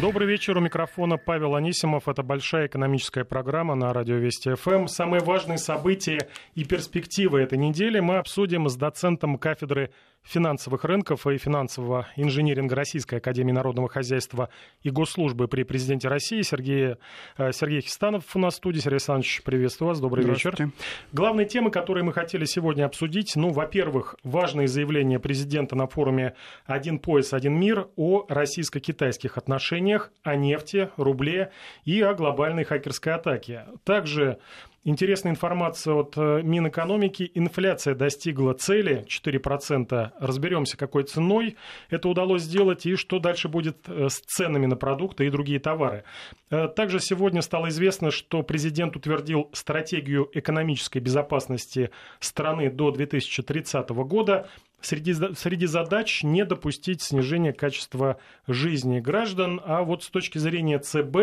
Добрый вечер. У микрофона Павел Анисимов. Это большая экономическая программа на радио Вести ФМ. Самые важные события и перспективы этой недели мы обсудим с доцентом кафедры финансовых рынков и финансового инжиниринга Российской Академии Народного Хозяйства и Госслужбы при президенте России Сергей, э, Сергей Хистанов у нас в студии. Сергей Александрович, приветствую вас. Добрый вечер. Главные темы, которые мы хотели сегодня обсудить, ну, во-первых, важные заявления президента на форуме «Один пояс, один мир» о российско-китайских отношениях, о нефти, рубле и о глобальной хакерской атаке. Также Интересная информация от э, Минэкономики. Инфляция достигла цели 4%. Разберемся, какой ценой это удалось сделать и что дальше будет э, с ценами на продукты и другие товары. Э, также сегодня стало известно, что президент утвердил стратегию экономической безопасности страны до 2030 года. Среди, среди задач не допустить снижения качества жизни граждан, а вот с точки зрения ЦБ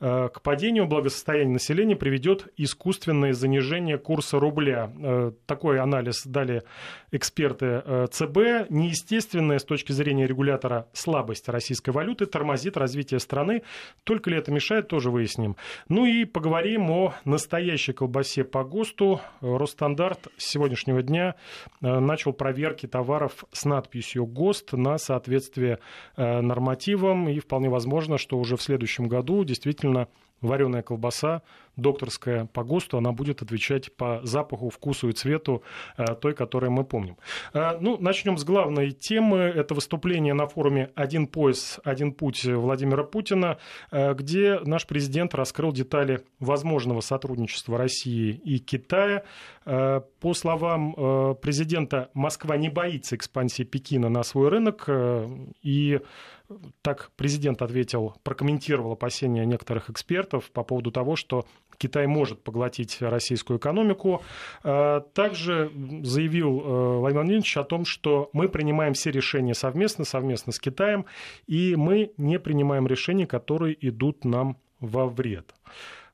э, к падению благосостояния населения приведет искусственное занижение курса рубля. Э, такой анализ дали эксперты э, ЦБ. Неестественная с точки зрения регулятора слабость российской валюты тормозит развитие страны. Только ли это мешает, тоже выясним. Ну и поговорим о настоящей колбасе по ГОСТу. Росстандарт с сегодняшнего дня начал проверки марки товаров с надписью ГОСТ на соответствие э, нормативам. И вполне возможно, что уже в следующем году действительно вареная колбаса докторская по ГОСТу, она будет отвечать по запаху, вкусу и цвету э, той, которую мы помним. Э, ну, начнем с главной темы. Это выступление на форуме «Один пояс, один путь» Владимира Путина, э, где наш президент раскрыл детали возможного сотрудничества России и Китая. По словам президента, Москва не боится экспансии Пекина на свой рынок и так президент ответил, прокомментировал опасения некоторых экспертов по поводу того, что Китай может поглотить российскую экономику. А, также заявил э, Владимир Владимирович о том, что мы принимаем все решения совместно, совместно с Китаем, и мы не принимаем решения, которые идут нам во вред.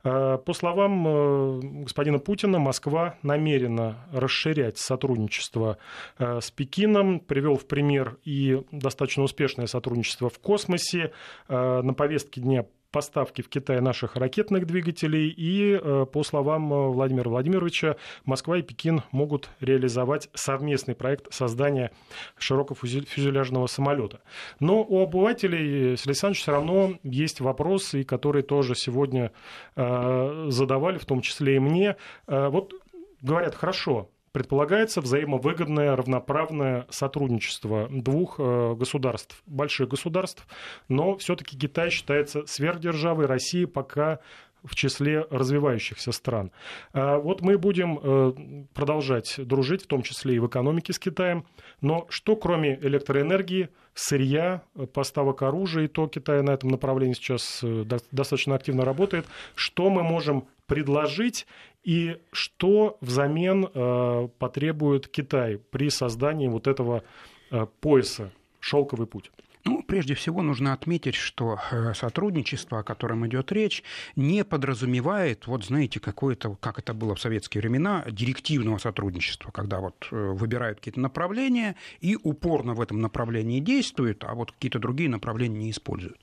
Э, по словам э, господина Путина, Москва намерена расширять сотрудничество э, с Пекином. Привел в пример и достаточно успешное сотрудничество в космосе. На повестке дня поставки в Китай наших ракетных двигателей. И, э, по словам э, Владимира Владимировича, Москва и Пекин могут реализовать совместный проект создания широкофюзеляжного самолета. Но у обывателей, Сергей Александрович, все равно есть вопросы, которые тоже сегодня э, задавали, в том числе и мне. Вот говорят, хорошо, предполагается взаимовыгодное равноправное сотрудничество двух э, государств, больших государств, но все-таки Китай считается сверхдержавой, Россия пока в числе развивающихся стран. А вот мы будем э, продолжать дружить, в том числе и в экономике с Китаем. Но что кроме электроэнергии, сырья, поставок оружия, и то Китай на этом направлении сейчас э, достаточно активно работает, что мы можем предложить и что взамен э, потребует Китай при создании вот этого пояса «Шелковый путь»? Ну, прежде всего нужно отметить, что э, сотрудничество, о котором идет речь, не подразумевает, вот знаете, какое-то, как это было в советские времена, директивного сотрудничества, когда вот выбирают какие-то направления и упорно в этом направлении действуют, а вот какие-то другие направления не используют.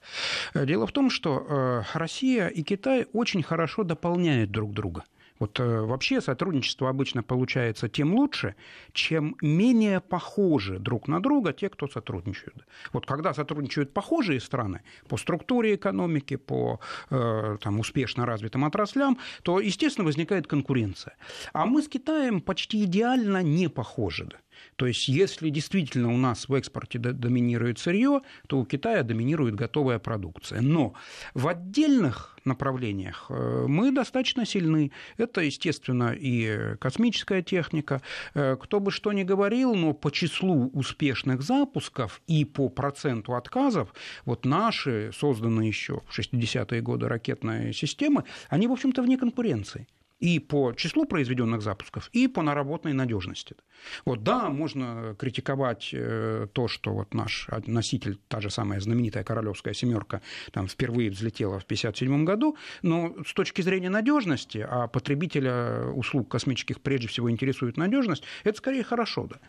Дело в том, что Россия и Китай очень хорошо дополняют друг друга – вот э, вообще сотрудничество обычно получается тем лучше, чем менее похожи друг на друга те, кто сотрудничают. Вот когда сотрудничают похожие страны по структуре экономики, по э, там, успешно развитым отраслям, то, естественно, возникает конкуренция. А мы с Китаем почти идеально не похожи. То есть, если действительно у нас в экспорте доминирует сырье, то у Китая доминирует готовая продукция. Но в отдельных направлениях э, мы достаточно сильны. Это, естественно, и космическая техника. Э, кто бы что ни говорил, но по числу успешных запусков и по проценту отказов, вот наши, созданные еще в 60-е годы ракетные системы, они, в общем-то, вне конкуренции. И по числу произведенных запусков, и по наработанной надежности. Вот да, можно критиковать э, то, что вот наш носитель, та же самая знаменитая королевская семерка, там впервые взлетела в 1957 году, но с точки зрения надежности, а потребителя услуг космических прежде всего интересует надежность, это скорее хорошо, да.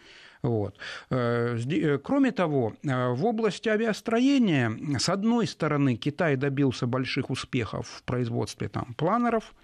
Вот. Э, э, кроме того, в области авиастроения, с одной стороны, Китай добился больших успехов в производстве там, планеров,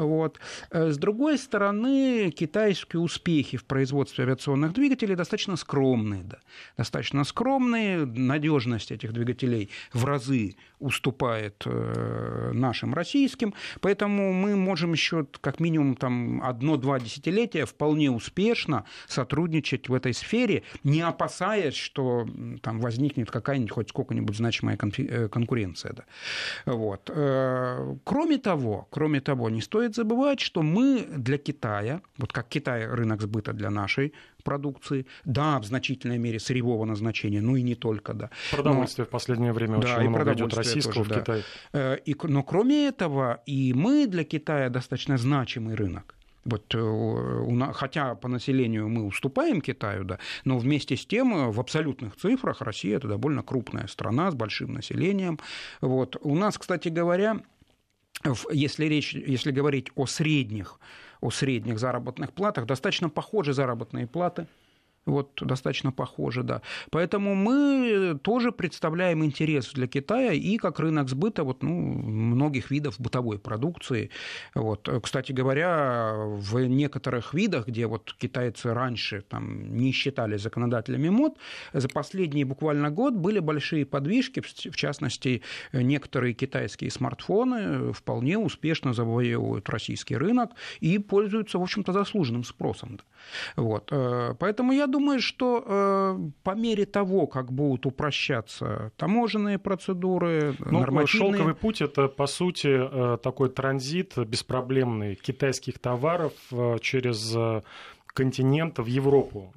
вот. Э, с другой стороны, китайские успехи в производстве авиационных двигателей достаточно скромные. Да. Достаточно скромные. Надежность этих двигателей в разы уступает э, нашим российским. Поэтому мы можем еще как минимум там, одно-два десятилетия вполне успешно сотрудничать в этой сфере, не опасаясь, что там возникнет какая-нибудь хоть сколько-нибудь значимая э, конкуренция. Да. Вот. Кроме того, кроме того, не стоит стоит забывать, что мы для Китая, вот как Китай рынок сбыта для нашей продукции, да, в значительной мере сырьевого назначения, ну и не только, да. Продовольствие но, в последнее время да, очень много идет российского тоже, в. Китае. Э, и, но кроме этого, и мы для Китая достаточно значимый рынок. Вот, э, хотя по населению мы уступаем Китаю, да, но вместе с тем э, в абсолютных цифрах Россия это довольно крупная страна с большим населением. Вот. У нас, кстати говоря, если, речь, если говорить о средних, о средних заработных платах, достаточно похожи заработные платы – вот достаточно похоже, да. Поэтому мы тоже представляем интерес для Китая и как рынок сбыта вот, ну, многих видов бытовой продукции. Вот. Кстати говоря, в некоторых видах, где вот китайцы раньше там, не считали законодателями мод, за последний буквально год были большие подвижки, в частности, некоторые китайские смартфоны вполне успешно завоевывают российский рынок и пользуются, в общем-то, заслуженным спросом. Вот. Э, поэтому я думаю, что э, по мере того, как будут упрощаться таможенные процедуры, ну, нормативные... Шелковый путь – это, по сути, э, такой транзит беспроблемный китайских товаров через континент в Европу.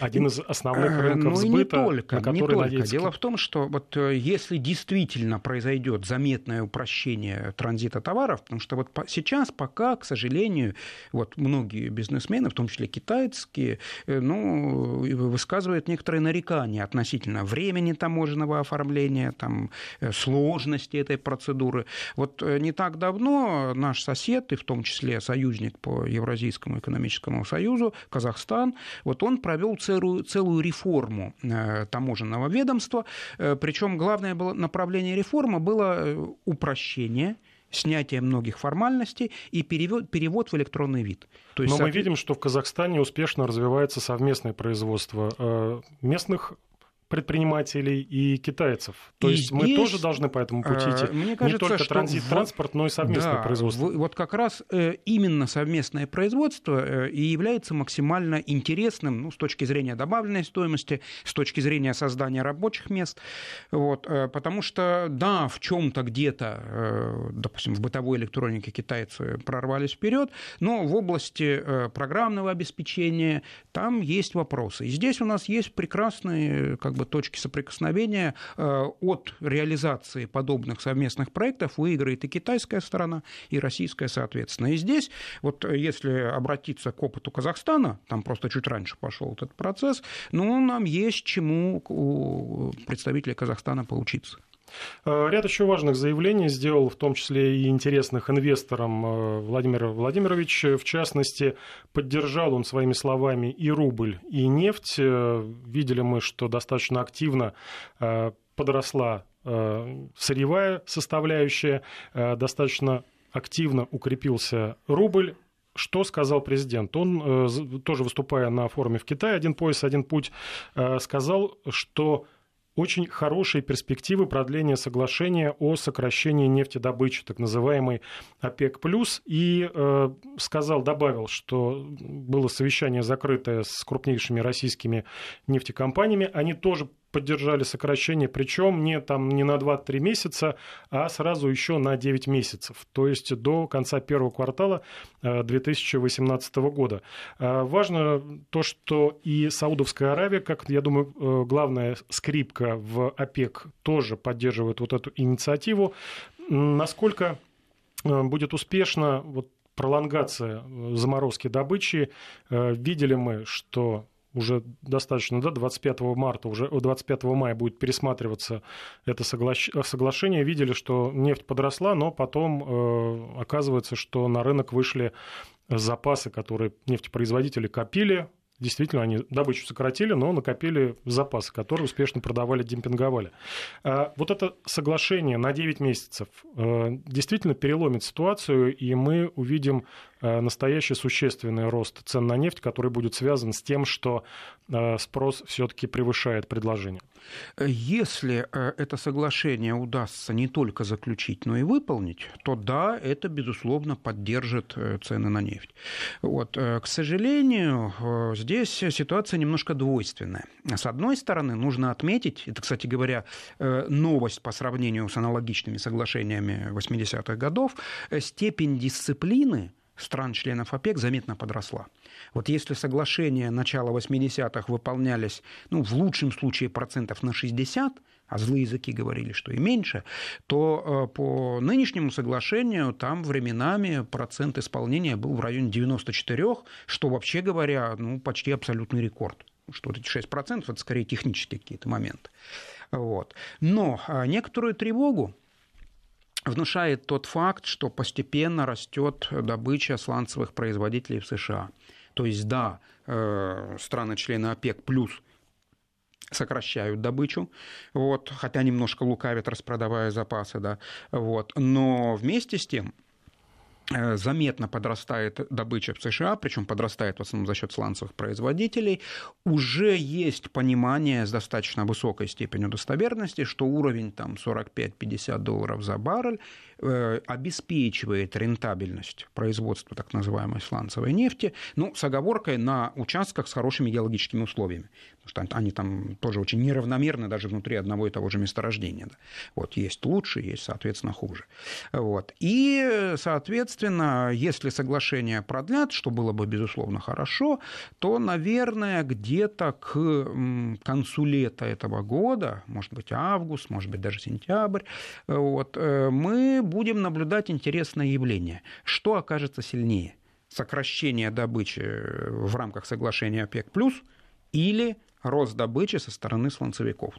Один из основных э, рынков ну, сбыта, не только, на который не только. Дело в том, что вот э, если действительно произойдет заметное упрощение транзита товаров, потому что вот сейчас пока, к сожалению, вот многие бизнесмены, в том числе китайские, э, ну, высказывают некоторые нарекания относительно времени таможенного оформления, там, сложности этой процедуры. Вот не так давно наш сосед, и в том числе союзник по Евразийскому экономическому союзу, Казахстан, вот он провел целую, целую реформу э, таможенного ведомства. Э, Причем главное было, направление реформы было э, упрощение снятие многих формальностей и перевод, перевод в электронный вид. То есть, Но мы видим, что в Казахстане успешно развивается совместное производство местных предпринимателей и китайцев. То и есть здесь, мы тоже должны по этому пути э, идти. Мне кажется, Не только транзит, в... транспорт, но и совместное да, производство. Вот как раз э, именно совместное производство э, и является максимально интересным ну, с точки зрения добавленной стоимости, с точки зрения создания рабочих мест. Вот, потому что, да, в чем-то где-то, допустим, в бытовой электронике китайцы прорвались вперед, но в области программного обеспечения там есть вопросы. И здесь у нас есть прекрасные как бы точки соприкосновения э, от реализации подобных совместных проектов выиграет и китайская сторона, и российская, соответственно. И здесь, вот если обратиться к опыту Казахстана, там просто чуть раньше пошел этот процесс, ну, нам есть чему у представителей Казахстана поучиться. Э, ряд еще важных заявлений сделал, в том числе и интересных инвесторам э, Владимир Владимирович. В частности, поддержал он своими словами и рубль, и нефть. Э, видели мы, что достаточно активно подросла сырьевая составляющая, достаточно активно укрепился рубль. Что сказал президент? Он, тоже выступая на форуме в Китае «Один пояс, один путь», сказал, что очень хорошие перспективы продления соглашения о сокращении нефтедобычи, так называемый ОПЕК+, и э, сказал, добавил, что было совещание закрытое с крупнейшими российскими нефтекомпаниями, они тоже поддержали сокращение, причем не, там, не на 2-3 месяца, а сразу еще на 9 месяцев, то есть до конца первого квартала 2018 э, года. Э, важно то, что и Саудовская Аравия, как, я думаю, э, главная скрипка в ОПЕК, тоже поддерживает вот эту инициативу. Насколько будет успешно вот пролонгация заморозки добычи. Видели мы, что уже достаточно, да, 25 марта, уже 25 мая будет пересматриваться это соглашение. Видели, что нефть подросла, но потом э, оказывается, что на рынок вышли запасы, которые нефтепроизводители копили Действительно, они добычу сократили, но накопили запасы, которые успешно продавали, демпинговали. А, вот это соглашение на 9 месяцев э, действительно переломит ситуацию, и мы увидим э, настоящий существенный рост цен на нефть, который будет связан с тем, что э, спрос все-таки превышает предложение. Если это соглашение удастся не только заключить, но и выполнить, то да, это, безусловно, поддержит цены на нефть. Вот. К сожалению, здесь ситуация немножко двойственная. С одной стороны, нужно отметить, это, кстати говоря, э, новость по сравнению с аналогичными соглашениями 80-х годов, э, степень дисциплины стран-членов ОПЕК заметно подросла. Вот если соглашения начала 80-х выполнялись, ну, в лучшем случае процентов на 60, а злые языки говорили, что и меньше, то э, по нынешнему соглашению там временами процент исполнения был в районе 94, что вообще говоря, ну, почти абсолютный рекорд. Что эти 6% это скорее технические какие-то моменты. Вот. Но э, некоторую тревогу внушает тот факт, что постепенно растет добыча сланцевых производителей в США. То есть, да, э, страны-члены ОПЕК плюс сокращают добычу, вот, хотя немножко лукавят, распродавая запасы, да, вот, но вместе с тем заметно подрастает добыча в США, причем подрастает в основном за счет сланцевых производителей, уже есть понимание с достаточно высокой степенью достоверности, что уровень там 45-50 долларов за баррель э, обеспечивает рентабельность производства так называемой сланцевой нефти, ну, с оговоркой на участках с хорошими геологическими условиями потому что они там тоже очень неравномерны даже внутри одного и того же месторождения. Вот есть лучше, есть, соответственно, хуже. Вот. И, соответственно, если соглашение продлят, что было бы, безусловно, хорошо, то, наверное, где-то к концу лета этого года, может быть, август, может быть, даже сентябрь, вот, э, мы будем наблюдать интересное явление. Что окажется сильнее? Сокращение добычи в рамках соглашения ОПЕК+, или рост добычи со стороны сланцевиков.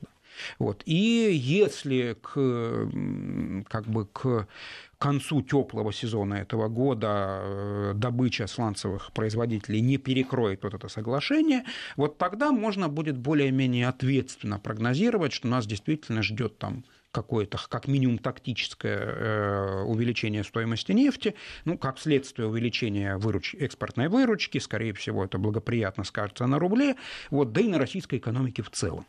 Вот. И если к, как бы к концу теплого сезона этого года э, добыча сланцевых производителей не перекроет вот это соглашение, вот тогда можно будет более-менее ответственно прогнозировать, что нас действительно ждет там какое-то, как минимум, тактическое э, увеличение стоимости нефти, ну, как следствие увеличения выруч... экспортной выручки, скорее всего, это благоприятно скажется на рубле, вот, да и на российской экономике в целом.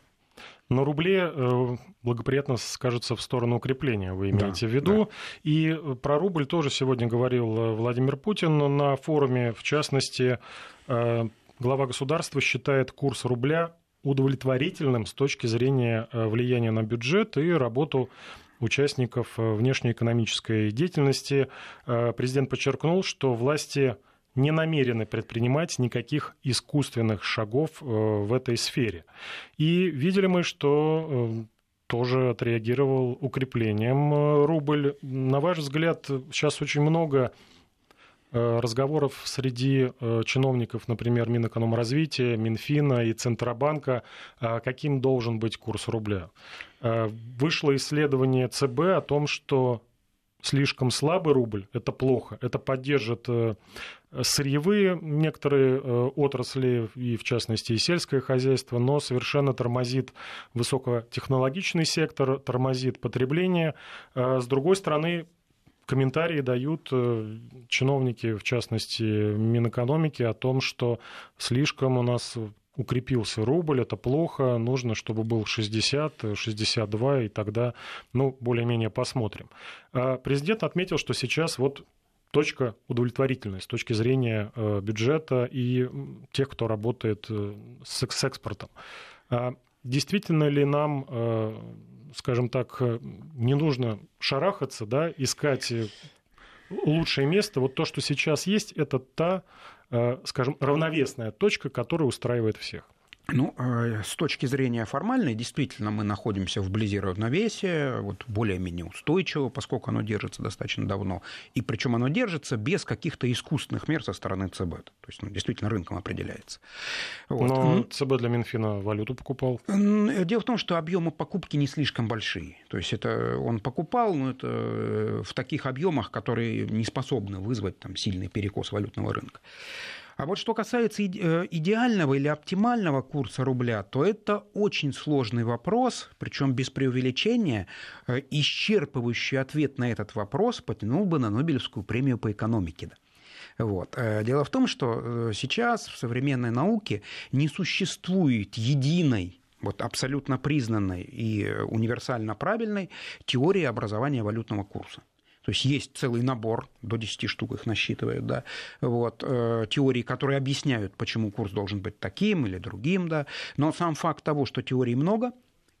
На рубле э, благоприятно скажется в сторону укрепления, вы имеете да, в виду. Да. И про рубль тоже сегодня говорил э, Владимир Путин на форуме. В частности, глава государства считает курс рубля удовлетворительным с точки зрения э, влияния на бюджет и работу участников э, внешнеэкономической деятельности. Э, президент подчеркнул, что власти не намерены предпринимать никаких искусственных шагов в этой сфере. И видели мы, что тоже отреагировал укреплением рубль. На ваш взгляд, сейчас очень много Э, разговоров среди э, чиновников, например, Минэкономразвития, Минфина и Центробанка, э, каким должен быть курс рубля. Вышло исследование ЦБ о том, что слишком слабый рубль – это плохо. Это поддержит сырьевые некоторые отрасли, и в частности и сельское хозяйство, но совершенно тормозит высокотехнологичный сектор, тормозит потребление. С другой стороны, комментарии дают э, чиновники, в частности Минэкономики, о том, что слишком у нас укрепился рубль, это плохо, нужно, чтобы был 60, 62, и тогда, ну, более-менее посмотрим. Президент отметил, что сейчас вот точка удовлетворительная с точки зрения э, бюджета и тех, кто работает э, с экспортом. А действительно ли нам скажем так, э, не нужно шарахаться, да, искать э, лучшее место. Вот то, что сейчас есть, это та, э, скажем, равновесная точка, которая устраивает всех. Ну, э, с точки зрения формальной, действительно, мы находимся вблизи равновесия, вот более-менее устойчиво, поскольку оно держится достаточно давно. И причем оно держится без каких-то искусственных мер со стороны ЦБ. То есть, ну, действительно, рынком определяется. Вот. Но ЦБ для Минфина валюту покупал? Дело в том, что объемы покупки не слишком большие. То есть, это он покупал, но это э, в таких объемах, которые не способны вызвать там, сильный перекос валютного рынка. А вот что касается э, идеального или оптимального курса рубля, то это очень сложный вопрос, причем без преувеличения. Э, исчерпывающий ответ на этот вопрос потянул бы на Нобелевскую премию по экономике. Вот. Э, дело в том, что сейчас в современной науке не существует единой вот абсолютно признанной и универсально правильной теории образования валютного курса. То есть есть целый набор, до 10 штук их насчитывают, да, вот, э, теорий, которые объясняют, почему курс должен быть таким или другим, да. Но сам факт того, что теорий много,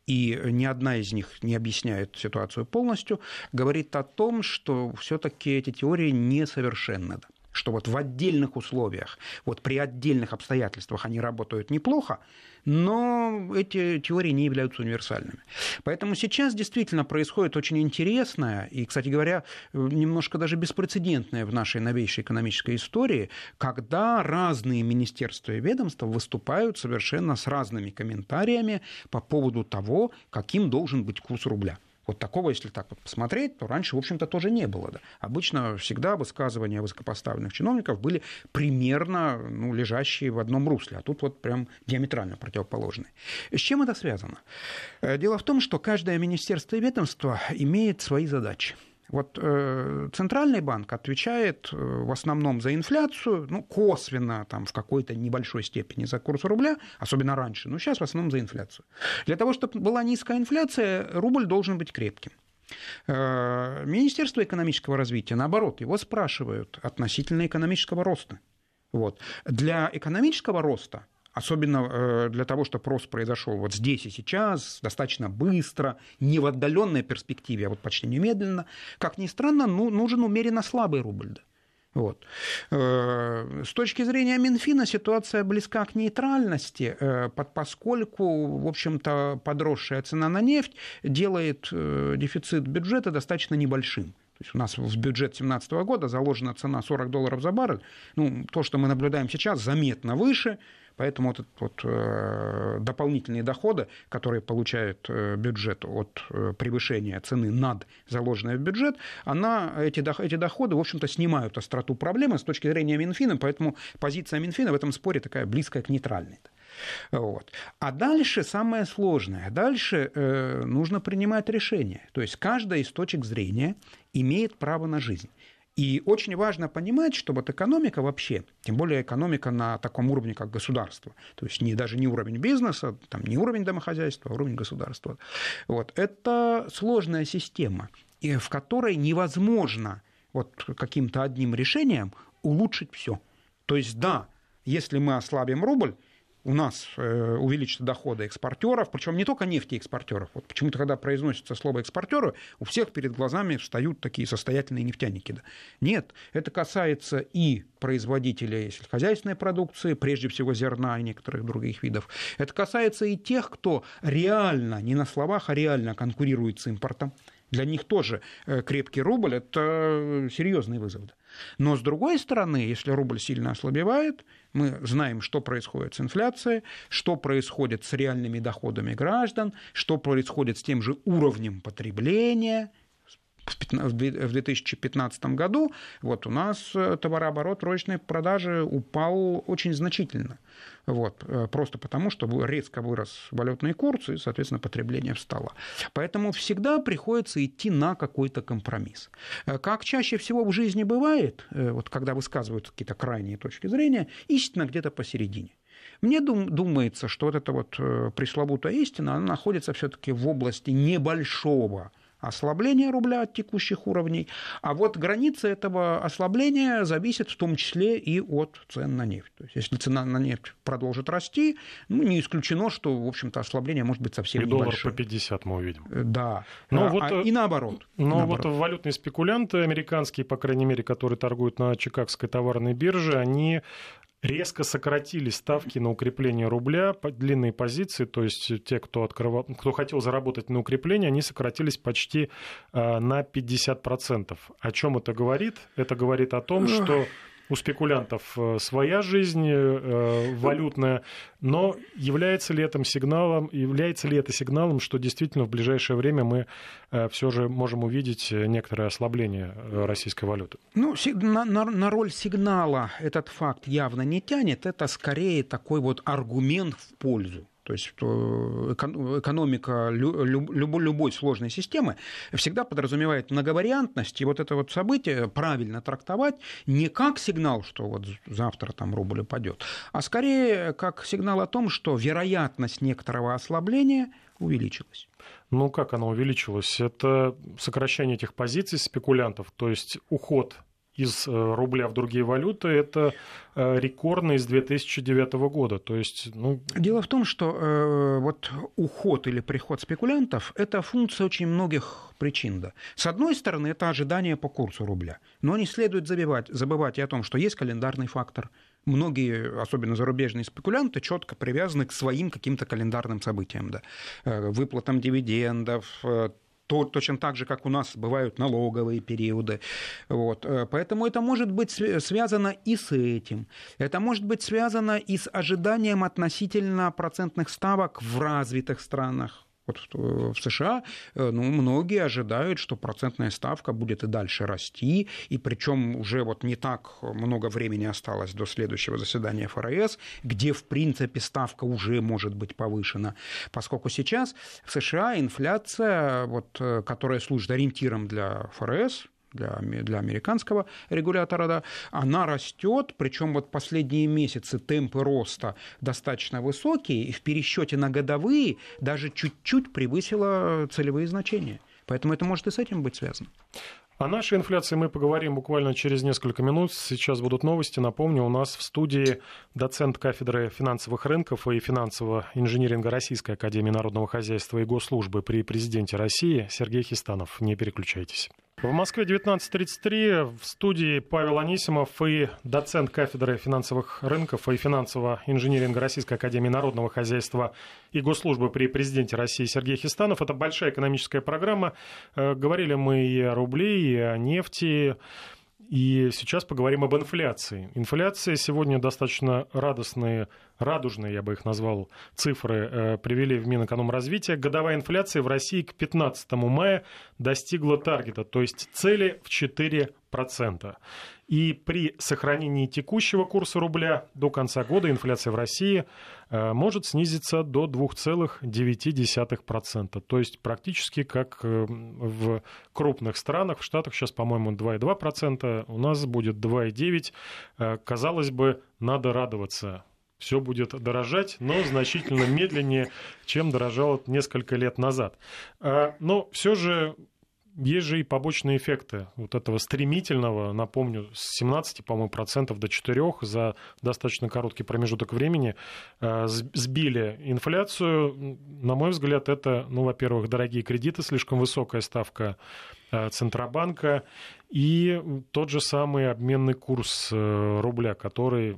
и ни одна из них не объясняет ситуацию полностью, говорит о том, что все-таки эти теории несовершенны. Да что вот в отдельных условиях, вот при отдельных обстоятельствах они работают неплохо, но эти теории не являются универсальными. Поэтому сейчас действительно происходит очень интересное и, кстати говоря, немножко даже беспрецедентное в нашей новейшей экономической истории, когда разные министерства и ведомства выступают совершенно с разными комментариями по поводу того, каким должен быть курс рубля. Вот такого, если так вот посмотреть, то раньше, в общем-то, тоже не было. Да. Обычно всегда высказывания высокопоставленных чиновников были примерно ну, лежащие в одном русле, а тут вот прям диаметрально противоположные. С чем это связано? Э, дело в том, что каждое министерство и ведомство имеет свои задачи. Вот э, центральный банк отвечает э, в основном за инфляцию, ну, косвенно, там, в какой-то небольшой степени за курс рубля, особенно раньше, но сейчас в основном за инфляцию. Для того, чтобы была низкая инфляция, рубль должен быть крепким. Э, Министерство экономического развития, наоборот, его спрашивают относительно экономического роста. Вот. Для экономического роста особенно э, для того, чтобы рост произошел вот здесь и сейчас, достаточно быстро, не в отдаленной перспективе, а вот почти немедленно, как ни странно, ну, нужен умеренно слабый рубль. Вот. Э, с точки зрения Минфина ситуация близка к нейтральности, э, поскольку, в общем-то, подросшая цена на нефть делает дефицит бюджета достаточно небольшим. То есть у нас в бюджет 2017 года заложена цена 40 долларов за баррель. Ну, то, что мы наблюдаем сейчас, заметно выше, Поэтому вот, вот э, дополнительные доходы, которые получает э, бюджет от э, превышения цены над заложенной в бюджет, она, эти, эти доходы, в общем-то, снимают остроту проблемы с точки зрения Минфина, поэтому позиция Минфина в этом споре такая близкая к нейтральной. Вот. А дальше самое сложное. Дальше э, нужно принимать решения. То есть каждая из точек зрения имеет право на жизнь. И очень важно понимать, что вот экономика вообще, тем более экономика на таком уровне, как государство, то есть не, даже не уровень бизнеса, там, не уровень домохозяйства, а уровень государства, вот, это сложная система, в которой невозможно вот каким-то одним решением улучшить все. То есть да, если мы ослабим рубль, у нас э, увеличатся доходы экспортеров, причем не только нефтеэкспортеров. Вот почему-то, когда произносится слово экспортеры, у всех перед глазами встают такие состоятельные нефтяники. Да. Нет, это касается и производителей сельскохозяйственной продукции, прежде всего зерна и некоторых других видов. Это касается и тех, кто реально, не на словах, а реально конкурирует с импортом. Для них тоже э, крепкий рубль – это серьезный вызов. Но с другой стороны, если рубль сильно ослабевает, мы знаем, что происходит с инфляцией, что происходит с реальными доходами граждан, что происходит с тем же уровнем потребления – в 2015 году вот у нас э, товарооборот розничной продажи упал очень значительно. Вот, э, просто потому, что резко вырос валютный курс, и, соответственно, потребление встало. Поэтому всегда приходится идти на какой-то компромисс. Э, как чаще всего в жизни бывает, вот, когда высказывают какие-то крайние точки зрения, истина где-то посередине. Мне думается, что вот эта вот пресловутая истина, она находится все-таки в области небольшого ослабление рубля от текущих уровней, а вот граница этого ослабления зависит в том числе и от цен на нефть. То есть, если цена на нефть продолжит расти, ну, не исключено, что, в общем-то, ослабление может быть совсем и небольшое. доллар по 50 мы увидим. Э, да, но да. Вот, а, и наоборот. Но наоборот. вот валютные спекулянты американские, по крайней мере, которые торгуют на Чикагской товарной бирже, они резко сократились ставки на укрепление рубля, длинные позиции, то есть те, кто, открывал, кто хотел заработать на укрепление, они сократились почти э, на 50%. О чем это говорит? Это говорит о том, что у спекулянтов э, своя жизнь э, валютная, но является ли, это сигналом, является ли это сигналом, что действительно в ближайшее время мы э, все же можем увидеть некоторое ослабление российской валюты? Ну, на, роль сигнала этот факт явно не тянет. Это скорее такой вот аргумент в пользу то есть экономика любой сложной системы всегда подразумевает многовариантность, и вот это вот событие правильно трактовать не как сигнал, что вот завтра там рубль упадет, а скорее как сигнал о том, что вероятность некоторого ослабления увеличилась. Ну, как она увеличилась? Это сокращение этих позиций спекулянтов, то есть уход из э, рубля в другие валюты, это э, рекордно из 2009 года. То есть, ну... Дело в том, что э, вот уход или приход спекулянтов – это функция очень многих причин. Да. С одной стороны, это ожидание по курсу рубля. Но не следует забывать, забывать и о том, что есть календарный фактор. Многие, особенно зарубежные спекулянты, четко привязаны к своим каким-то календарным событиям. Да. Э, выплатам дивидендов, то, точно так же, как у нас бывают налоговые периоды. Вот. Э, поэтому это может быть связано и с этим. Это может быть связано и с ожиданием относительно процентных ставок в развитых странах. Вот в США э, ну, многие ожидают, что процентная ставка будет и дальше расти, и причем уже вот не так много времени осталось до следующего заседания ФРС, где, в принципе, ставка уже может быть повышена, поскольку сейчас в США инфляция, вот, э, которая служит ориентиром для ФРС, для, для американского регулятора, да, она растет, причем вот последние месяцы темпы роста достаточно высокие, и в пересчете на годовые даже чуть-чуть превысила целевые значения. Поэтому это может и с этим быть связано. О нашей инфляции мы поговорим буквально через несколько минут. Сейчас будут новости. Напомню, у нас в студии доцент кафедры финансовых рынков и финансового инжиниринга Российской Академии Народного Хозяйства и Госслужбы при президенте России Сергей Хистанов. Не переключайтесь. В Москве 19.33 в студии Павел Анисимов и доцент кафедры финансовых рынков и финансового инжиниринга Российской Академии Народного Хозяйства и Госслужбы при президенте России Сергей Хистанов. Это большая экономическая программа. Э, говорили мы и о рубле, и о нефти, и сейчас поговорим об инфляции. Инфляция сегодня достаточно радостные, радужные, я бы их назвал, цифры э, привели в Минэкономразвитие. Годовая инфляция в России к 15 мая достигла таргета, то есть цели в 4%. И при сохранении текущего курса рубля до конца года инфляция в России может снизиться до 2,9%. То есть практически как э, в крупных странах. В Штатах сейчас, по-моему, 2,2%. У нас будет 2,9%. Э, казалось бы, надо радоваться все будет дорожать, но значительно медленнее, чем дорожало несколько лет назад. Но все же есть же и побочные эффекты вот этого стремительного, напомню, с 17, по-моему, процентов до 4 за достаточно короткий промежуток времени э, сбили инфляцию. На мой взгляд, это, ну, во-первых, дорогие кредиты, слишком высокая ставка э, Центробанка и тот же самый обменный курс э, рубля, который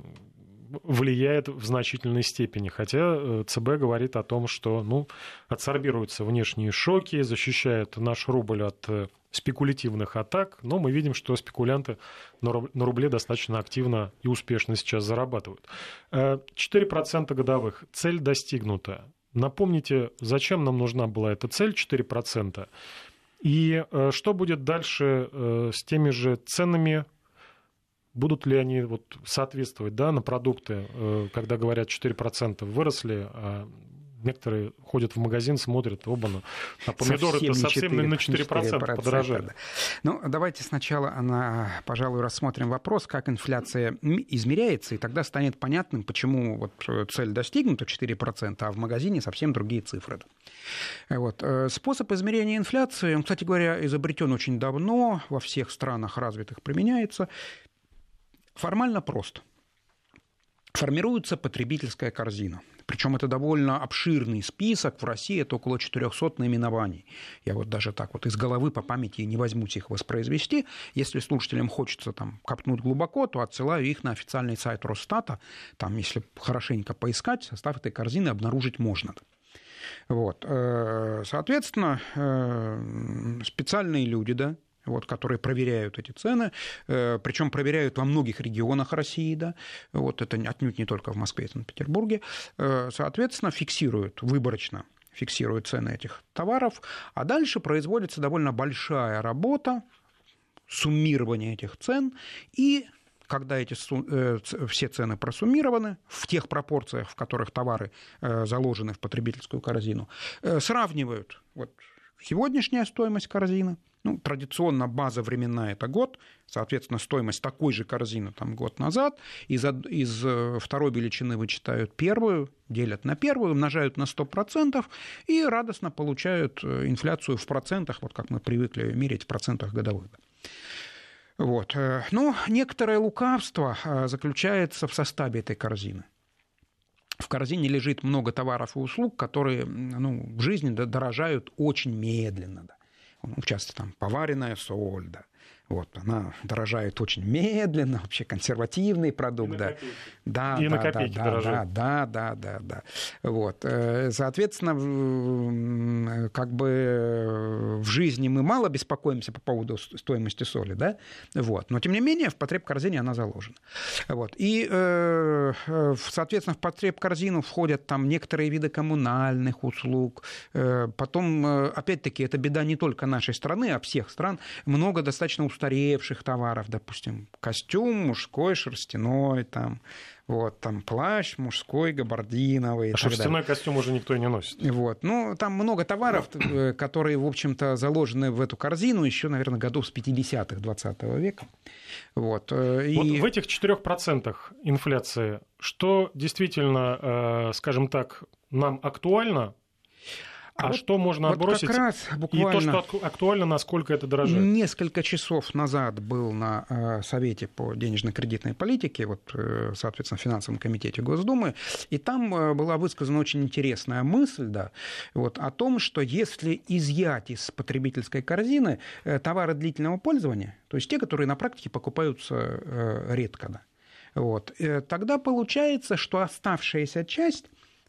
влияет в значительной степени. Хотя э, ЦБ говорит о том, что ну, отсорбируются внешние шоки, защищает наш рубль от э, спекулятивных атак, но мы видим, что спекулянты на рубле достаточно активно и успешно сейчас зарабатывают. 4% э, годовых. Цель достигнута. Напомните, зачем нам нужна была эта цель 4%? И что будет дальше с теми же ценами будут ли они вот соответствовать да, на продукты, э, когда говорят 4% выросли, а некоторые ходят в магазин, смотрят, оба, а помидоры это совсем 4, на 4%, 4% подорожали. Да. Ну, давайте сначала, она, пожалуй, рассмотрим вопрос, как инфляция измеряется, и тогда станет понятным, почему вот э, цель достигнута 4%, а в магазине совсем другие цифры. Вот. Э, способ измерения инфляции, он, кстати говоря, изобретен очень давно, во всех странах развитых применяется. Формально просто. Формируется потребительская корзина. Причем это довольно обширный список. В России это около 400 наименований. Я вот даже так вот из головы по памяти не возьмусь их воспроизвести. Если слушателям хочется там копнуть глубоко, то отсылаю их на официальный сайт Росстата. Там, если хорошенько поискать, состав этой корзины обнаружить можно. Вот. Э, соответственно, э, специальные люди, да, вот, которые проверяют эти цены, э, причем проверяют во многих регионах России, да, вот это отнюдь не только в Москве и Санкт-Петербурге, э, соответственно, фиксируют выборочно фиксируют цены этих товаров, а дальше производится довольно большая работа суммирования этих цен и когда эти э, все цены просуммированы в тех пропорциях, в которых товары заложены в потребительскую корзину, сравнивают вот сегодняшняя стоимость корзины ну, традиционно база временная – это год, соответственно, стоимость такой же корзины там, год назад. Из, из э, второй величины вычитают первую, делят на первую, умножают на 100% и радостно получают э, инфляцию в процентах, вот как мы привыкли мерить в процентах годовых. Вот. Э, Но ну, некоторое лукавство заключается в составе этой корзины. В корзине лежит много товаров и услуг, которые ну, в жизни дорожают очень медленно. Да ну, часто там поваренная соль, да, вот, она дорожает очень медленно, вообще консервативный продукт, и да. Да, и да, на копейки да, дорожает. Да, да, да, да, да. Вот. Э, соответственно, как бы в жизни мы мало беспокоимся по поводу стоимости соли, да, вот. Но, тем не менее, в потреб-корзине она заложена. Вот. И, э, соответственно, в потреб-корзину входят там некоторые виды коммунальных услуг. Э, потом, опять-таки, это беда не только нашей страны, а всех стран. Много достаточно устаревших товаров, допустим, костюм мужской, шерстяной, там, вот, там плащ мужской, габардиновый. А шерстяной далее. костюм уже никто и не носит. Вот, ну, там много товаров, э, которые, в общем-то, заложены в эту корзину еще, наверное, годов с 50-х 20 века. Вот, э, и... вот в этих 4% инфляции, что действительно, э, скажем так, нам актуально а, а вот, что можно вот отбросить? Как раз буквально... И то, что актуально, насколько это дорожает? Несколько часов назад был на э, Совете по денежно-кредитной политике, вот, э, соответственно, в финансовом комитете Госдумы, и там э, была высказана очень интересная мысль да, вот, о том, что если изъять из потребительской корзины товары длительного пользования, то есть те, которые на практике покупаются редко, да, вот, тогда получается, что оставшаяся часть,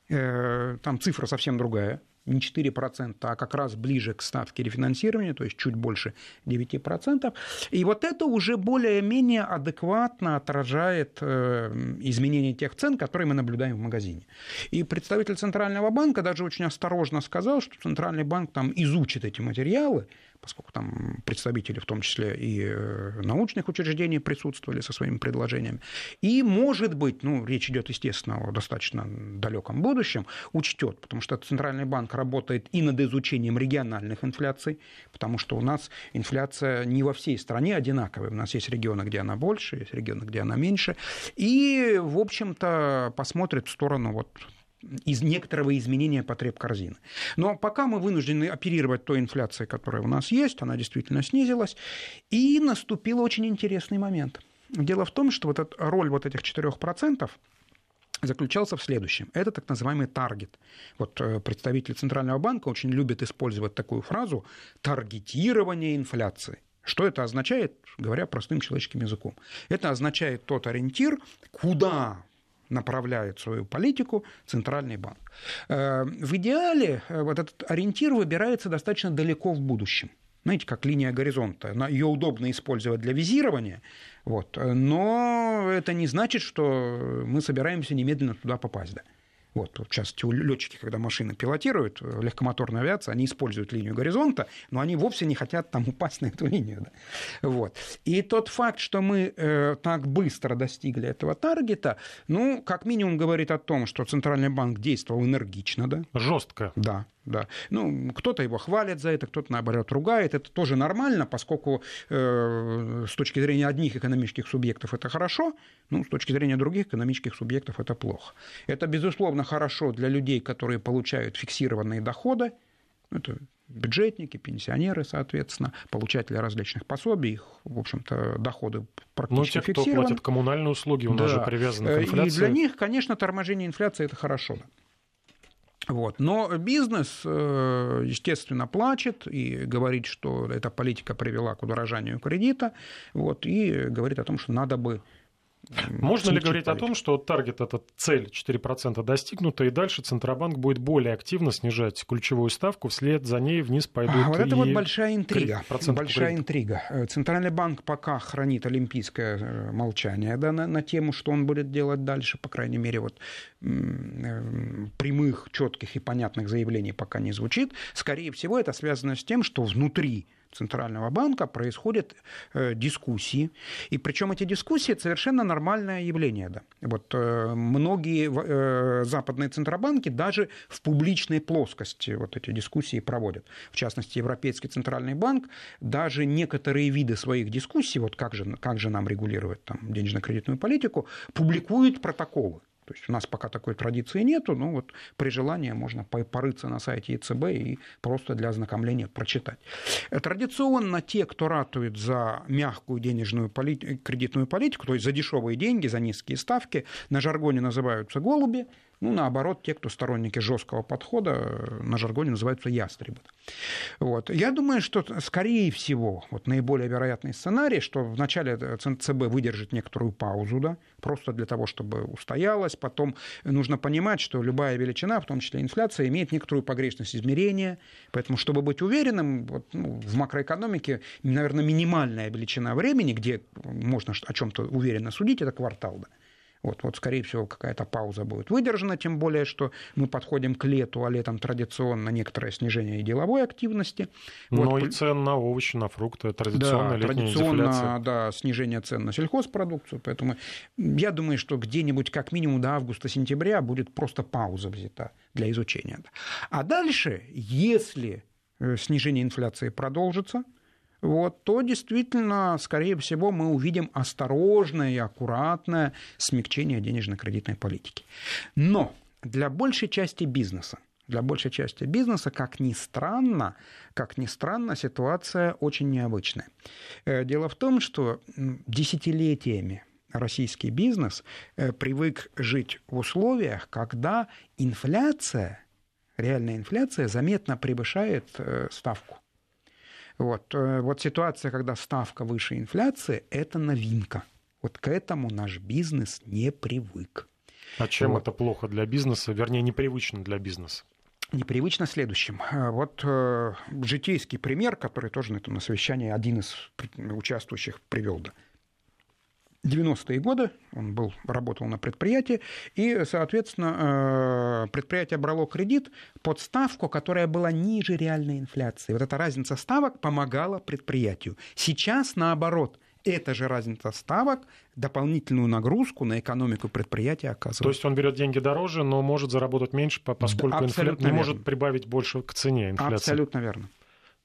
там цифра совсем другая, не 4%, а как раз ближе к ставке рефинансирования, то есть чуть больше 9%. И вот это уже более-менее адекватно отражает э, изменение тех цен, которые мы наблюдаем в магазине. И представитель Центрального банка даже очень осторожно сказал, что Центральный банк там изучит эти материалы, поскольку там представители, в том числе и э, научных учреждений, присутствовали со своими предложениями. И, может быть, ну, речь идет, естественно, о достаточно далеком будущем, учтет, потому что Центральный банк работает и над изучением региональных инфляций, потому что у нас инфляция не во всей стране одинаковая. У нас есть регионы, где она больше, есть регионы, где она меньше. И, в общем-то, посмотрит в сторону вот из некоторого изменения потреб корзины. Но пока мы вынуждены оперировать той инфляцией, которая у нас есть, она действительно снизилась, и наступил очень интересный момент. Дело в том, что вот эта роль вот этих 4% заключался в следующем. Это так называемый таргет. Вот э, представители Центрального банка очень любят использовать такую фразу «таргетирование инфляции». Что это означает, говоря простым человеческим языком? Это означает тот ориентир, куда направляет свою политику Центральный банк. Э, в идеале э, вот этот ориентир выбирается достаточно далеко в будущем. Знаете, как линия горизонта. Ее удобно использовать для визирования, вот, но это не значит, что мы собираемся немедленно туда попасть. Да. Вот, в частности, летчики, когда машины пилотируют, э, легкомоторная авиация, они используют линию горизонта, но они вовсе не хотят там упасть на эту линию. Да. Вот. И тот факт, что мы э, так быстро достигли этого таргета, ну, как минимум говорит о том, что Центральный банк действовал энергично. Да? Жестко. Да, да. Ну, кто-то его хвалит за это, кто-то, наоборот, ругает. Это тоже нормально, поскольку э, с точки зрения одних экономических субъектов это хорошо, ну, с точки зрения других экономических субъектов это плохо. Это, безусловно, хорошо для людей, которые получают фиксированные доходы, это бюджетники, пенсионеры, соответственно, получатели различных пособий, их, в общем-то, доходы практически Но те, кто фиксированы. платит коммунальные услуги, у нас да. же привязаны к инфляции. И для них, конечно, торможение инфляции – это хорошо. Вот. Но бизнес, э, естественно, плачет и говорит, что эта политика привела к удорожанию кредита, вот, и говорит о том, что надо бы можно ли говорить политику. о том, что таргет, эта цель 4% достигнута, и дальше Центробанк будет более активно снижать ключевую ставку, вслед за ней вниз пойдут а Вот это вот большая интрига. Большая кредит. интрига. Э, Центральный банк пока хранит олимпийское э, молчание да, на, на тему, что он будет делать дальше, по крайней мере, вот э, прямых, четких и понятных заявлений пока не звучит. Скорее всего, это связано с тем, что внутри Центрального банка происходят э, дискуссии. И причем эти дискуссии это совершенно нормальное явление. Да. Вот, э, многие э, западные центробанки даже в публичной плоскости вот эти дискуссии проводят. В частности, Европейский центральный банк даже некоторые виды своих дискуссий, вот как же, как же нам регулировать там, денежно-кредитную политику, публикуют протоколы. То есть у нас пока такой традиции нету, но вот при желании можно порыться на сайте ЕЦБ и просто для ознакомления прочитать. Традиционно те, кто ратует за мягкую денежную полит... кредитную политику, то есть за дешевые деньги, за низкие ставки, на жаргоне называются голуби, ну, наоборот, те, кто сторонники жесткого подхода, на жаргоне называются ястребы. Вот. Я думаю, что, скорее всего, вот наиболее вероятный сценарий, что вначале ЦБ выдержит некоторую паузу, да, просто для того, чтобы устоялась. Потом нужно понимать, что любая величина, в том числе инфляция, имеет некоторую погрешность измерения. Поэтому, чтобы быть уверенным, вот, ну, в макроэкономике, наверное, минимальная величина времени, где можно о чем-то уверенно судить, это квартал. Да. Вот, вот, скорее всего, какая-то пауза будет выдержана, тем более, что мы подходим к лету, а летом традиционно некоторое снижение деловой активности. Но вот. и цен на овощи, на фрукты, традиционно да, традиционно, дефляция. да, снижение цен на сельхозпродукцию, поэтому я думаю, что где-нибудь как минимум до августа-сентября будет просто пауза взята для изучения. А дальше, если э, снижение инфляции продолжится, вот, то действительно, скорее всего, мы увидим осторожное и аккуратное смягчение денежно-кредитной политики. Но для большей части бизнеса, для большей части бизнеса, как ни странно, как ни странно, ситуация очень необычная. Э, дело в том, что десятилетиями российский бизнес э, привык жить в условиях, когда инфляция, реальная инфляция заметно превышает э, ставку. Вот, э, вот ситуация, когда ставка выше инфляции, это новинка. Вот к этому наш бизнес не привык. А чем вот. это плохо для бизнеса, вернее, непривычно для бизнеса? непривычно следующим. Э, вот э, житейский пример, который тоже на этом совещании один из участвующих привел. Да. 90-е годы он был, работал на предприятии, и, соответственно, э, предприятие брало кредит под ставку, которая была ниже реальной инфляции. Вот эта разница ставок помогала предприятию. Сейчас, наоборот, эта же разница ставок дополнительную нагрузку на экономику предприятия оказывает. То есть он берет деньги дороже, но может заработать меньше, поскольку инфля... не может прибавить больше к цене инфляции. Абсолютно верно.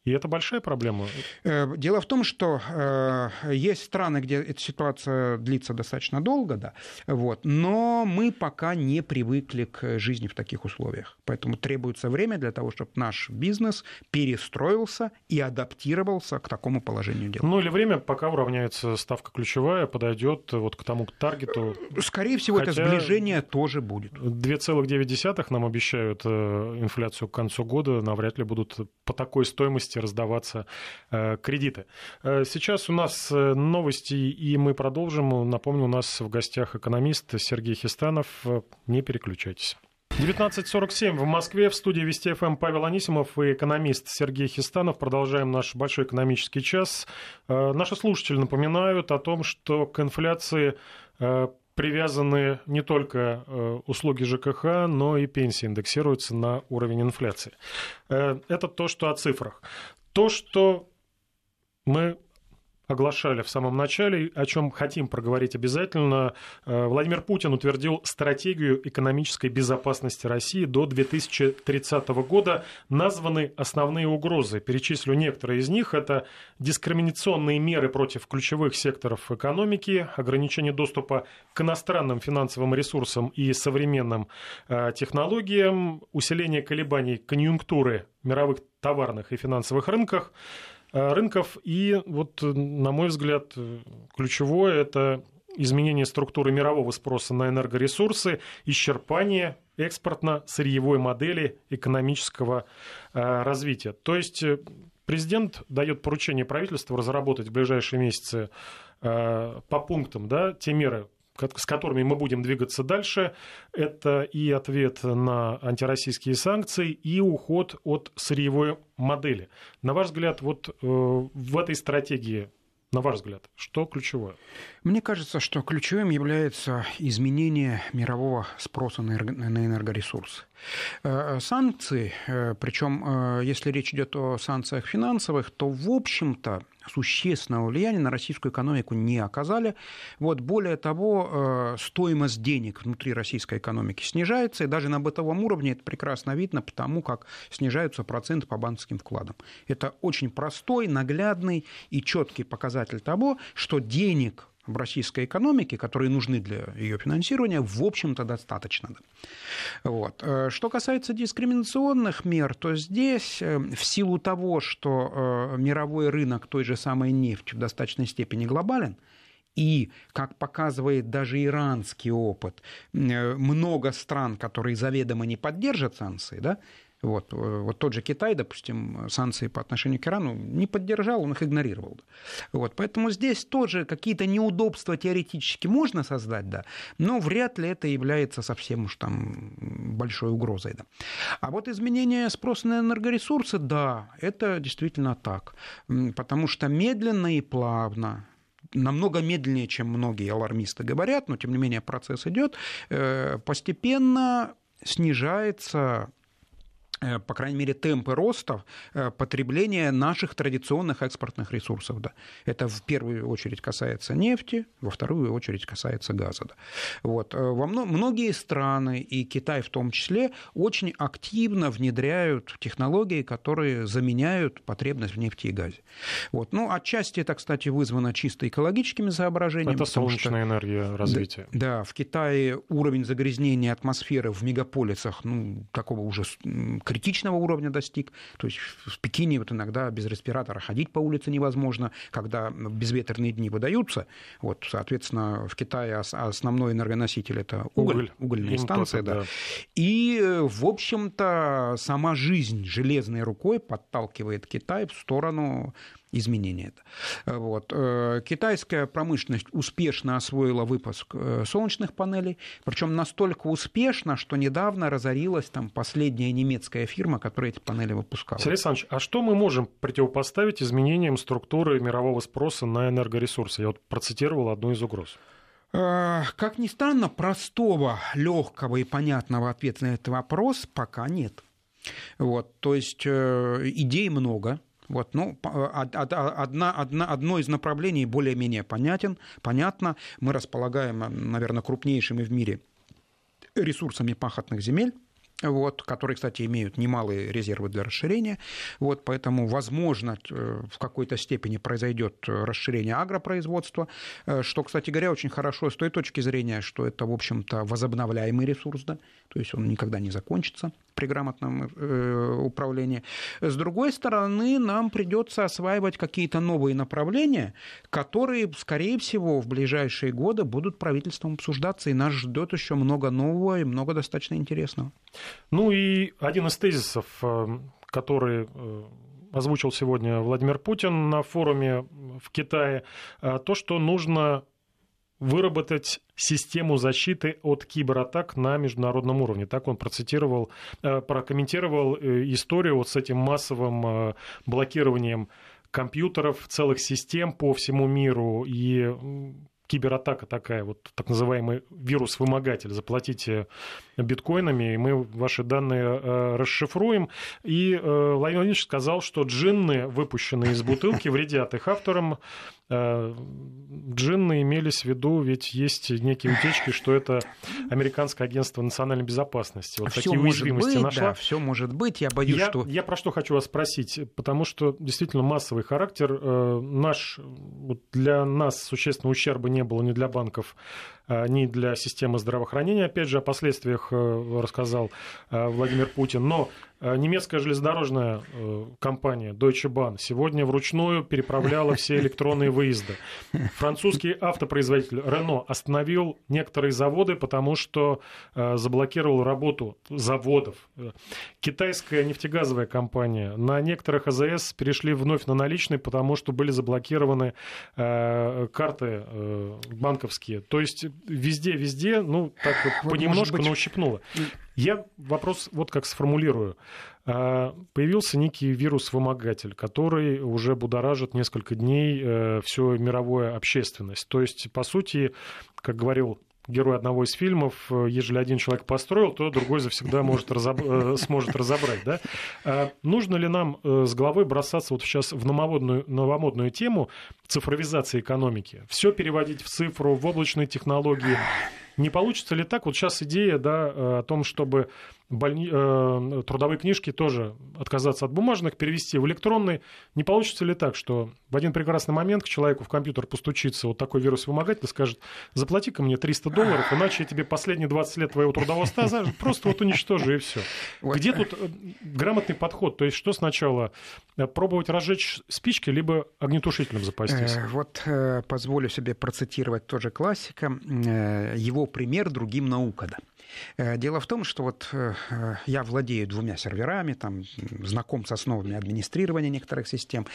И это большая проблема. Э, дело в том, что э, есть страны, где эта ситуация длится достаточно долго, да, вот, но мы пока не привыкли к жизни в таких условиях. Поэтому требуется время для того, чтобы наш бизнес перестроился и адаптировался к такому положению дел. Ну или время, пока уравняется ставка ключевая, подойдет вот к тому к таргету. Скорее всего, Хотя это сближение тоже будет. 2,9 нам обещают э, инфляцию к концу года, навряд ли будут по такой стоимости возможности раздаваться э, кредиты. Э, сейчас у нас э, новости, и мы продолжим. Напомню, у нас в гостях экономист Сергей Хистанов. Не переключайтесь. 19.47 в Москве в студии Вести ФМ Павел Анисимов и экономист Сергей Хистанов. Продолжаем наш большой экономический час. Наши слушатели напоминают о том, что к инфляции привязаны не только э, услуги ЖКХ, но и пенсии индексируются на уровень инфляции. Э, это то, что о цифрах. То, что мы оглашали в самом начале, о чем хотим проговорить обязательно. Э, Владимир Путин утвердил стратегию экономической безопасности России до 2030 года. Названы основные угрозы. Перечислю некоторые из них. Это дискриминационные меры против ключевых секторов экономики, ограничение доступа к иностранным финансовым ресурсам и современным э, технологиям, усиление колебаний конъюнктуры мировых товарных и финансовых рынках, рынков. И вот, на мой взгляд, ключевое это изменение структуры мирового спроса на энергоресурсы, исчерпание экспортно-сырьевой модели экономического э, развития. То есть э, президент дает поручение правительству разработать в ближайшие месяцы э, по пунктам да, те меры, с которыми мы будем двигаться дальше, это и ответ на антироссийские санкции, и уход от сырьевой модели. На ваш взгляд, вот э, в этой стратегии на ваш взгляд, что ключевое? Мне кажется, что ключевым является изменение мирового спроса на энергоресурсы. Э, санкции, э, причем если речь идет о санкциях финансовых, то в общем-то существенного влияния на российскую экономику не оказали. Вот, более того, э, стоимость денег внутри российской экономики снижается, и даже на бытовом уровне это прекрасно видно, потому как снижаются проценты по банковским вкладам. Это очень простой, наглядный и четкий показатель того, что денег в российской экономике, которые нужны для ее финансирования, в общем-то, достаточно. Вот. Э, что касается дискриминационных мер, то здесь э, в силу того, что э, мировой рынок той же самой нефти в достаточной степени глобален, и, как показывает даже иранский опыт, много стран, которые заведомо не поддержат санкции, да, вот, э, вот тот же Китай, допустим, санкции по отношению к Ирану не поддержал, он их игнорировал. Вот, поэтому здесь тоже какие-то неудобства теоретически можно создать, да, но вряд ли это является совсем уж там большой угрозой. Да. А вот изменение спроса на энергоресурсы, да, это действительно так. Потому что медленно и плавно намного медленнее, чем многие алармисты говорят, но тем не менее процесс идет, э, постепенно снижается по крайней мере, темпы роста э, потребления наших традиционных экспортных ресурсов. Да. Это в первую очередь касается нефти, во вторую очередь касается газа. Да. Вот. Э, во многие страны, и Китай в том числе, очень активно внедряют технологии, которые заменяют потребность в нефти и газе. Вот. Ну, отчасти это, кстати, вызвано чисто экологическими соображениями. Это солнечная что, энергия развития. Да, да, в Китае уровень загрязнения атмосферы в мегаполисах ну, такого уже критичного уровня достиг. То есть в Пекине вот иногда без респиратора ходить по улице невозможно, когда безветренные дни выдаются. Вот, соответственно, в Китае основной энергоноситель это уголь, уголь. угольная станция. Да. Да. И, в общем-то, сама жизнь железной рукой подталкивает Китай в сторону изменения. Вот. Э, китайская промышленность успешно освоила выпуск э, солнечных панелей, причем настолько успешно, что недавно разорилась там последняя немецкая фирма, которая эти панели выпускала. Сергей Александрович, а что мы можем противопоставить изменениям структуры мирового спроса на энергоресурсы? Я вот процитировал одну из угроз. Э, как ни странно, простого, легкого и понятного ответа на этот вопрос пока нет. Вот, то есть идей много, вот, ну, одна, одна, одно из направлений более-менее понятен, понятно. Мы располагаем, наверное, крупнейшими в мире ресурсами пахотных земель вот, которые, кстати, имеют немалые резервы для расширения. Вот, поэтому, возможно, э, в какой-то степени произойдет расширение агропроизводства, э, что, кстати говоря, очень хорошо с той точки зрения, что это, в общем-то, возобновляемый ресурс, да, то есть он никогда не закончится при грамотном э, управлении. С другой стороны, нам придется осваивать какие-то новые направления, которые, скорее всего, в ближайшие годы будут правительством обсуждаться, и нас ждет еще много нового и много достаточно интересного. Ну и один из тезисов, э, который э, озвучил сегодня Владимир Путин на форуме в Китае, то, что нужно выработать систему защиты от кибератак на международном уровне. Так он процитировал, э, прокомментировал э, историю вот с этим массовым э, блокированием компьютеров, целых систем по всему миру и кибератака такая, вот так называемый вирус-вымогатель. Заплатите биткоинами, и мы ваши данные расшифруем. И Владимир Владимирович сказал, что джинны, выпущенные из бутылки, вредят их авторам. Э, джинны имелись в виду, ведь есть некие утечки, что это американское агентство национальной безопасности. Вот все такие уязвимости быть, нашла. Да, все может быть, я боюсь, я, что... Я про что хочу вас спросить, потому что действительно массовый характер. Э, наш, вот для нас существенного ущерба не было ни для банков, э, ни для системы здравоохранения. Опять же, о последствиях рассказал Владимир Путин. Но немецкая железнодорожная компания Deutsche Bahn сегодня вручную переправляла все электронные выезды. Французский автопроизводитель Renault остановил некоторые заводы, потому что заблокировал работу заводов. Китайская нефтегазовая компания на некоторых АЗС перешли вновь на наличные, потому что были заблокированы карты банковские. То есть везде-везде, ну, так вот понемножку, быть... но ущипнуло. Я вопрос вот как сформулирую. А, появился некий вирус-вымогатель, который уже будоражит несколько дней э, всю мировую общественность. То есть, по сути, как говорил герой одного из фильмов, э, ежели один человек построил, то другой завсегда может разоб... Э, сможет разобрать. Да? А нужно ли нам с головой бросаться вот сейчас в новомодную, новомодную тему цифровизации экономики? Все переводить в цифру, в облачные технологии? Не получится ли так? Вот сейчас идея да, э, о том, чтобы больни... э, трудовые книжки тоже отказаться от бумажных, перевести в электронные. Не получится ли так, что в один прекрасный момент к человеку в компьютер постучится вот такой вирус-вымогатель и скажет, заплати-ка мне 300 долларов, иначе я тебе последние 20 лет твоего трудового стажа просто вот уничтожу и все. Где тут э, грамотный подход? То есть что сначала? Э, пробовать разжечь спички, либо огнетушителем запастись? Вот позволю себе процитировать тоже классика. Его пример другим наука. Да. Дело в том, что вот Э, я владею двумя серверами, там, знаком с основами администрирования некоторых систем.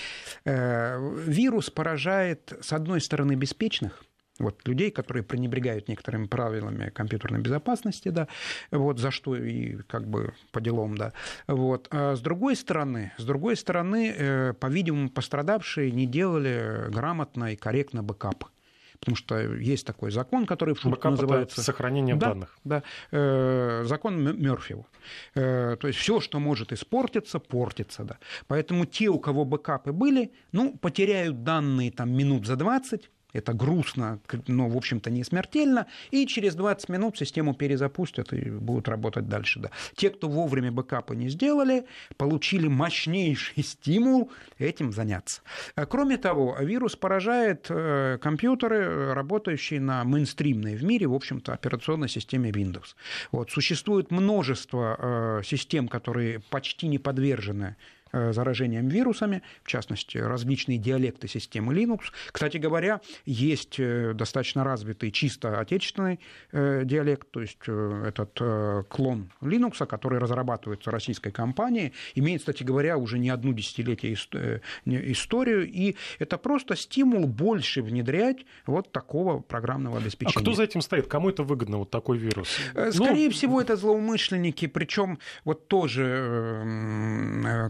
Э, вирус поражает, с одной стороны, беспечных, вот, людей, которые пренебрегают некоторыми правилами компьютерной безопасности, да, вот, за что и как бы по делам, да. Вот. А с другой стороны, с другой стороны, э, по-видимому, пострадавшие не делали грамотно и корректно бэкап потому что есть такой закон, который в шутку называется... сохранение да, данных. Да, э, закон Мёрфи. Э, то есть все, что может испортиться, портится. Да. Поэтому те, у кого бэкапы были, ну, потеряют данные там минут за 20, это грустно, но, в общем-то, не смертельно. И через 20 минут систему перезапустят и будут работать дальше. Да. Те, кто вовремя бэкапы не сделали, получили мощнейший стимул этим заняться. А кроме того, вирус поражает э, компьютеры, работающие на мейнстримной в мире, в общем-то, операционной системе Windows. Вот. Существует множество э, систем, которые почти не подвержены заражением вирусами, в частности, различные диалекты системы Linux. Кстати говоря, есть э, достаточно развитый чисто отечественный э, диалект, то есть этот клон Linux, который разрабатывается российской компанией, имеет, кстати говоря, уже не одну десятилетие историю, и это просто стимул больше внедрять вот такого программного обеспечения. А кто за этим стоит? Кому это выгодно, вот такой вирус? Скорее ну... всего, это злоумышленники, причем вот тоже,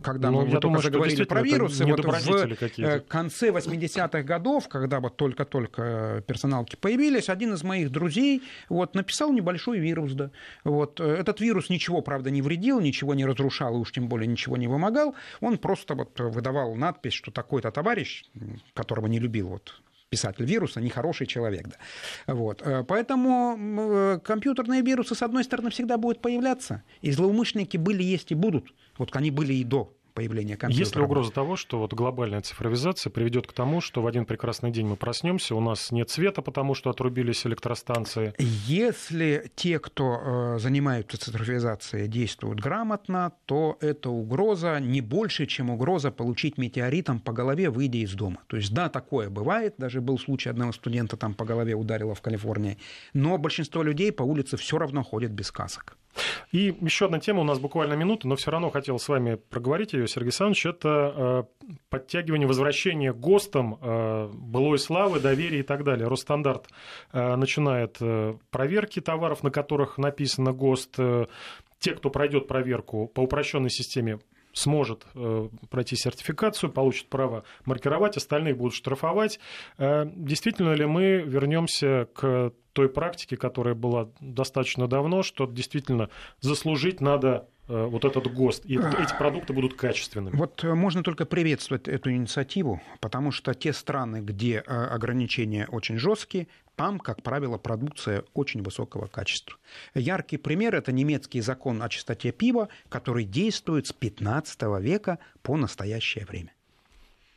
когда когда ну, мы вот только заговорили про вирусы, вот в э, конце 80-х годов, когда вот только-только персоналки появились, один из моих друзей вот, написал небольшой вирус. Да. Вот, э, этот вирус ничего, правда, не вредил, ничего не разрушал, и уж тем более ничего не вымогал. Он просто вот выдавал надпись, что такой-то товарищ, которого не любил вот писатель вируса, нехороший человек. Да. Вот. Э, поэтому компьютерные вирусы, с одной стороны, всегда будут появляться, и злоумышленники были, есть и будут. Вот они были и до появления компьютера. Есть ли угроза того, что вот глобальная цифровизация приведет к тому, что в один прекрасный день мы проснемся, у нас нет света, потому что отрубились электростанции? Если те, кто э, занимаются цифровизацией, действуют грамотно, то эта угроза не больше, чем угроза получить метеоритом по голове, выйдя из дома. То есть да, такое бывает, даже был случай одного студента там по голове ударило в Калифорнии, но большинство людей по улице все равно ходят без касок. И еще одна тема, у нас буквально минута, но все равно хотел с вами проговорить ее, Сергей Александрович, это э, подтягивание, возвращение ГОСТам э, былой славы, доверия и так далее. Росстандарт э, начинает проверки товаров, на которых написано ГОСТ. Те, кто пройдет проверку по упрощенной системе, сможет пройти сертификацию, получит право маркировать, остальных будут штрафовать. Действительно ли мы вернемся к той практике, которая была достаточно давно, что действительно заслужить надо э, вот этот ГОСТ, и эти продукты будут качественными. Вот э, можно только приветствовать эту инициативу, потому что те страны, где э, ограничения очень жесткие, там, как правило, продукция очень высокого качества. Яркий пример – это немецкий закон о чистоте пива, который действует с 15 века по настоящее время.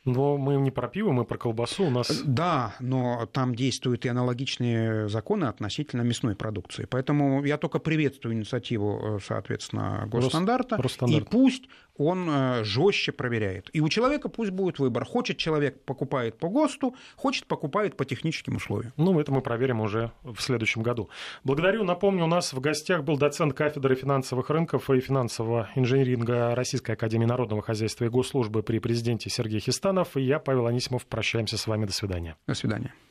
Но мы не про пиво, мы про колбасу. У нас... Да, но там действуют и аналогичные законы относительно мясной продукции. Поэтому я только приветствую инициативу, э, соответственно, госстандарта. Росстандарт. И пусть он э, жестче проверяет. И у человека пусть будет выбор. Хочет человек покупает по ГОСТу, хочет покупает по техническим условиям. Ну, это мы проверим уже в следующем году. Благодарю. Напомню, у нас в гостях был доцент кафедры финансовых рынков и финансового инжиниринга Российской Академии Народного Хозяйства и Госслужбы при президенте Сергей Хистанов. И я, Павел Анисимов, прощаемся с вами. До свидания. До свидания.